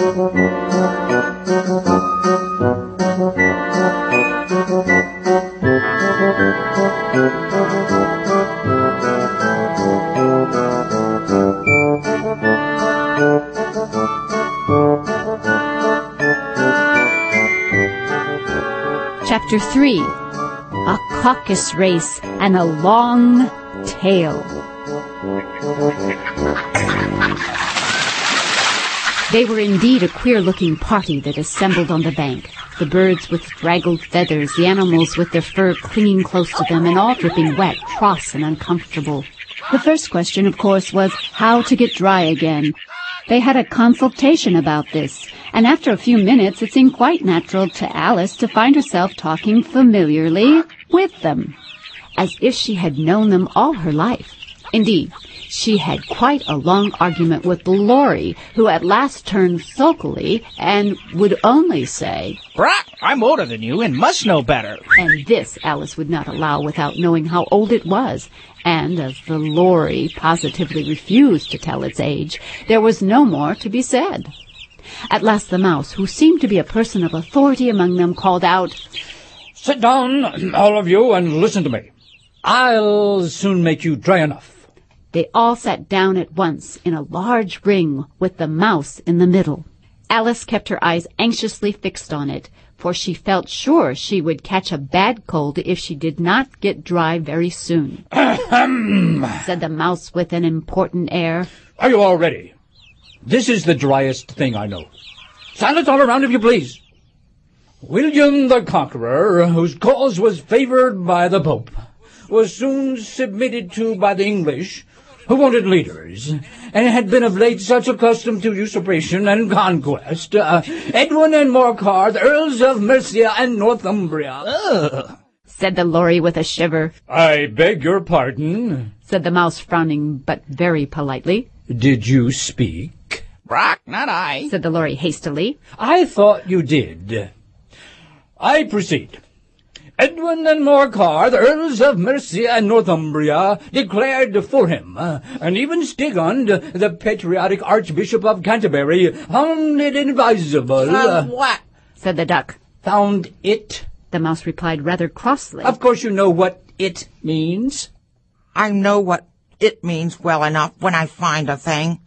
Chapter 3 A Caucus Race and a Long Tale. They were indeed a queer looking party that assembled on the bank. The birds with draggled feathers, the animals with their fur clinging close to them, and all dripping wet, cross, and uncomfortable. The first question, of course, was how to get dry again. They had a consultation about this, and after a few minutes it seemed quite natural to Alice to find herself talking familiarly with them, as if she had known them all her life. Indeed, she had quite a long argument with the Lory, who at last turned sulkily and would only say, Brock, I'm older than you and must know better. and this Alice would not allow without knowing how old it was. And as the Lory positively refused to tell its age, there was no more to be said. At last the mouse, who seemed to be a person of authority among them, called out, Sit down, all of you, and listen to me. I'll soon make you dry enough. They all sat down at once in a large ring with the mouse in the middle. Alice kept her eyes anxiously fixed on it, for she felt sure she would catch a bad cold if she did not get dry very soon. Ahem! said the mouse with an important air. Are you all ready? This is the driest thing I know. Silence all around, if you please. William the Conqueror, whose cause was favored by the Pope, was soon submitted to by the English, who wanted leaders, and had been of late such accustomed to usurpation and conquest. Uh, Edwin and Morcar, the Earls of Mercia and Northumbria. Ugh. said the Lory with a shiver. I beg your pardon. said the mouse frowning but very politely. Did you speak? Brock, not I. said the Lory hastily. I thought you did. I proceed. Edwin and Morcar, the Earls of Mercia and Northumbria, declared for him, uh, and even Stigand, the patriotic Archbishop of Canterbury, found it advisable. Uh, uh, what? said the duck. found it? The mouse replied rather crossly. Of course you know what it means. I know what it means well enough when I find a thing.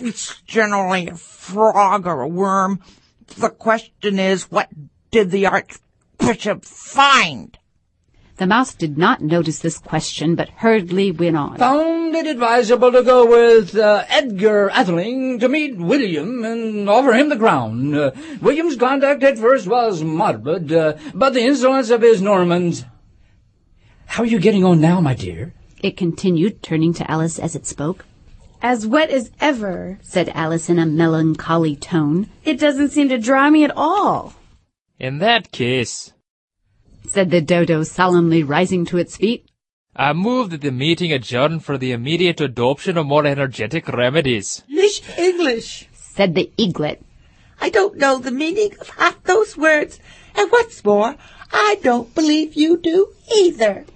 It's generally a frog or a worm. The question is, what did the Archbishop find? The mouse did not notice this question, but hurriedly went on. Found it advisable to go with uh, Edgar Atheling to meet William and offer him the crown. Uh, William's conduct at first was moderate, uh, but the insolence of his Normans. How are you getting on now, my dear? It continued, turning to Alice as it spoke. As wet as ever. Said Alice in a melancholy tone. It doesn't seem to dry me at all. In that case, Said the dodo solemnly rising to its feet. I move that the meeting adjourn for the immediate adoption of more energetic remedies. Miss English. Said the eaglet. I don't know the meaning of half those words. And what's more, I don't believe you do either.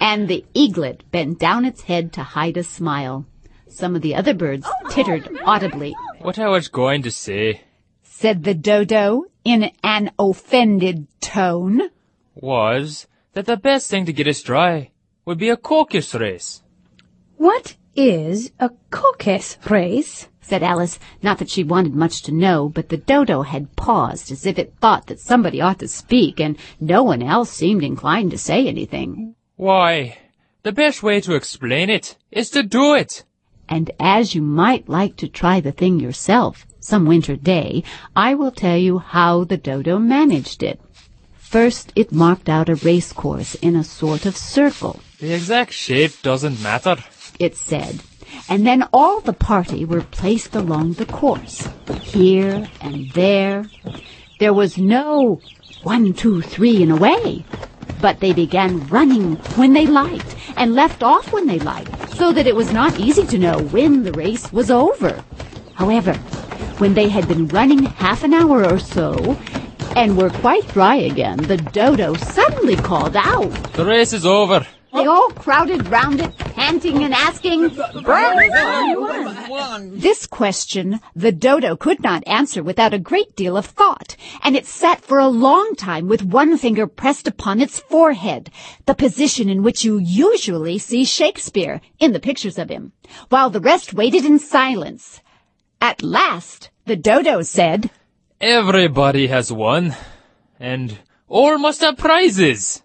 And the eaglet bent down its head to hide a smile. Some of the other birds tittered audibly. What I was going to say Said the dodo in an offended tone. was that the best thing to get us dry would be a caucus race. What is a caucus race? said Alice, not that she wanted much to know, but the dodo had paused as if it thought that somebody ought to speak, and no one else seemed inclined to say anything. Why, the best way to explain it is to do it. And as you might like to try the thing yourself some winter day, I will tell you how the dodo managed it. First, it marked out a race course in a sort of circle, The exact shape doesn't matter. it said, and then all the party were placed along the course, here and there. There was no one, two, three, and away, but they began running when they liked and left off when they liked, so that it was not easy to know when the race was over. However, when they had been running half an hour or so and were quite dry again, the dodo suddenly called out. The race is over. They all crowded round it, panting and asking. This question the dodo could not answer without a great deal of thought, and it sat for a long time with one finger pressed upon its forehead, the position in which you usually see Shakespeare in the pictures of him, while the rest waited in silence. At last, the dodo said, Everybody has won, and all must have prizes.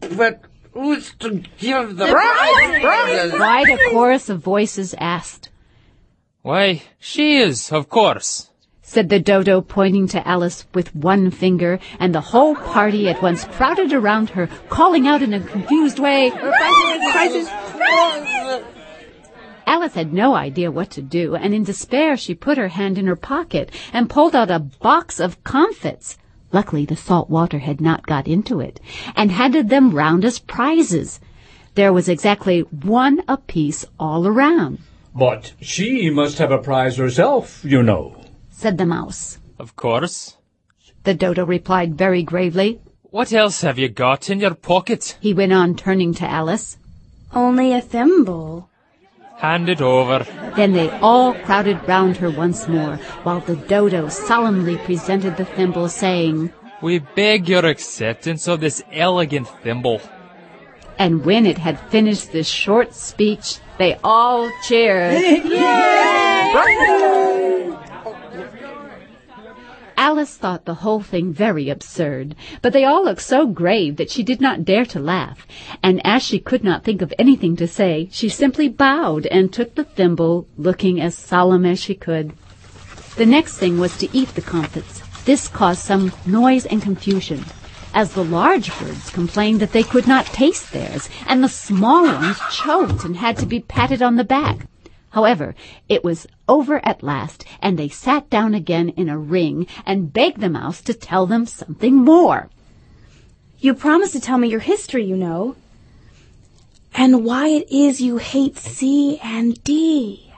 But who's to give the prizes? Quite a chorus of voices asked. Why, she is, of course. said the dodo, pointing to Alice with one finger, and the whole party at once crowded around her, calling out in a confused way, "Prizes! Prizes!" Alice had no idea what to do, and in despair she put her hand in her pocket and pulled out a box of comfits. Luckily the salt water had not got into it, and handed them round as prizes. There was exactly one apiece all around, But she must have a prize herself, you know. said the mouse. Of course. The dodo replied very gravely. What else have you got in your pocket? He went on, turning to Alice. Only a thimble. Hand it over. Then they all crowded round her once more, while the dodo solemnly presented the thimble, saying, We beg your acceptance of this elegant thimble. and when it had finished this short speech, they all cheered. Alice thought the whole thing very absurd, but they all looked so grave that she did not dare to laugh, and as she could not think of anything to say, she simply bowed and took the thimble, looking as solemn as she could. The next thing was to eat the comfits. This caused some noise and confusion, as the large birds complained that they could not taste theirs, and the small ones choked and had to be patted on the back. However, it was over at last, and they sat down again in a ring and begged the mouse to tell them something more. You promised to tell me your history, you know. And why it is you hate C and D.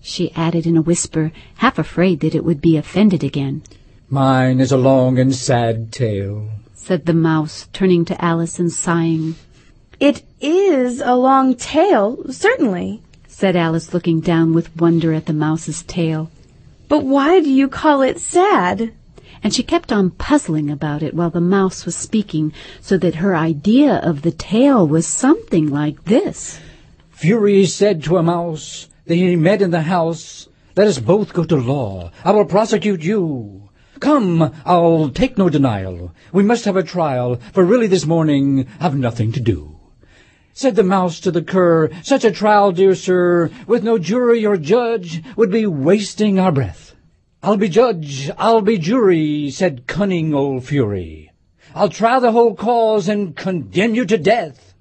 She added in a whisper, half afraid that it would be offended again. Mine is a long and sad tale. Said the mouse, turning to Alice and sighing. It is a long tale, certainly. Said Alice, looking down with wonder at the mouse's tail. But why do you call it sad? and she kept on puzzling about it while the mouse was speaking, so that her idea of the tale was something like this. Fury said to a mouse, they met in the house, Let us both go to law. I will prosecute you. Come, I'll take no denial. We must have a trial, for really this morning I've nothing to do. Said the mouse to the cur, Such a trial, dear sir, with no jury or judge, would be wasting our breath. I'll be judge, I'll be jury, said cunning old Fury. I'll try the whole cause and condemn you to death.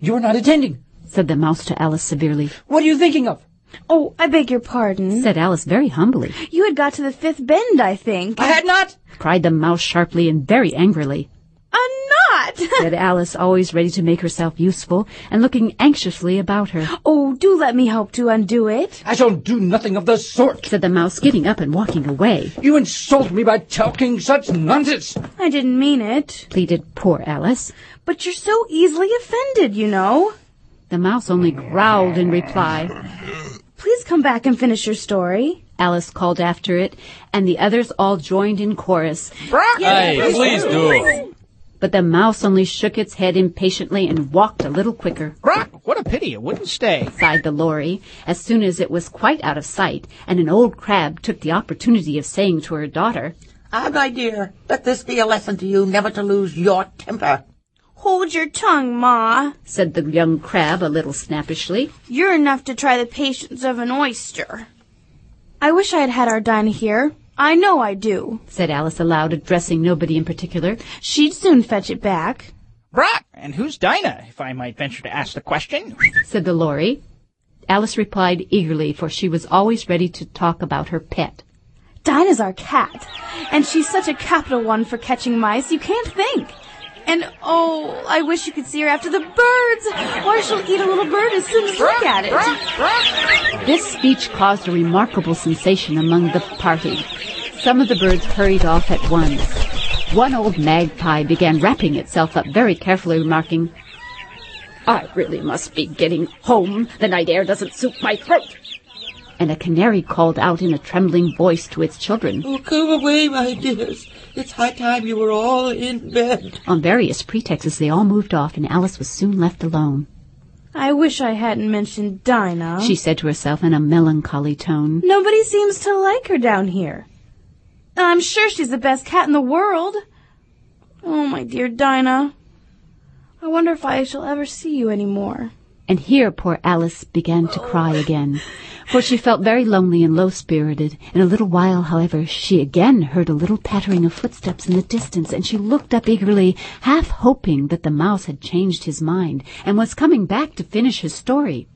You are not attending. Said the mouse to Alice severely. What are you thinking of? Oh, I beg your pardon. Said Alice very humbly. You had got to the fifth bend, I think. I had not. Cried the mouse sharply and very angrily. I'm not. Said Alice, always ready to make herself useful, and looking anxiously about her. oh, do let me help to undo it. I shall do nothing of the sort. Said the mouse, getting up and walking away. You insult me by talking such nonsense. I didn't mean it. Pleaded poor Alice. But you're so easily offended, you know. The mouse only growled in reply. Please come back and finish your story. Alice called after it, and the others all joined in chorus. Hey, please do. But the mouse only shook its head impatiently and walked a little quicker. Brock, what a pity it wouldn't stay. sighed the Lory, as soon as it was quite out of sight, and an old crab took the opportunity of saying to her daughter, Ah, my dear, let this be a lesson to you never to lose your temper. Hold your tongue, Ma. said the young crab a little snappishly. You're enough to try the patience of an oyster. I wish I had had our Dinah here. I know I do. said Alice aloud, addressing nobody in particular. She'd soon fetch it back. Brock, and who's Dinah, if I might venture to ask the question? said the Lory. Alice replied eagerly, for she was always ready to talk about her pet. Dinah's our cat, and she's such a capital one for catching mice you can't think. And oh, I wish you could see her after the birds. Why, she'll eat a little bird as soon as look at it. This speech caused a remarkable sensation among the party. Some of the birds hurried off at once. One old magpie began wrapping itself up very carefully, remarking, I really must be getting home. The night air doesn't suit my throat. And a canary called out in a trembling voice to its children. Oh, come away, my dears. It's high time you were all in bed. On various pretexts, they all moved off, and Alice was soon left alone. I wish I hadn't mentioned Dinah. She said to herself in a melancholy tone. Nobody seems to like her down here. I'm sure she's the best cat in the world. Oh, my dear Dinah. I wonder if I shall ever see you any more. And here poor Alice began to cry again, for she felt very lonely and low-spirited. In a little while, however, she again heard a little pattering of footsteps in the distance, and she looked up eagerly, half hoping that the mouse had changed his mind and was coming back to finish his story.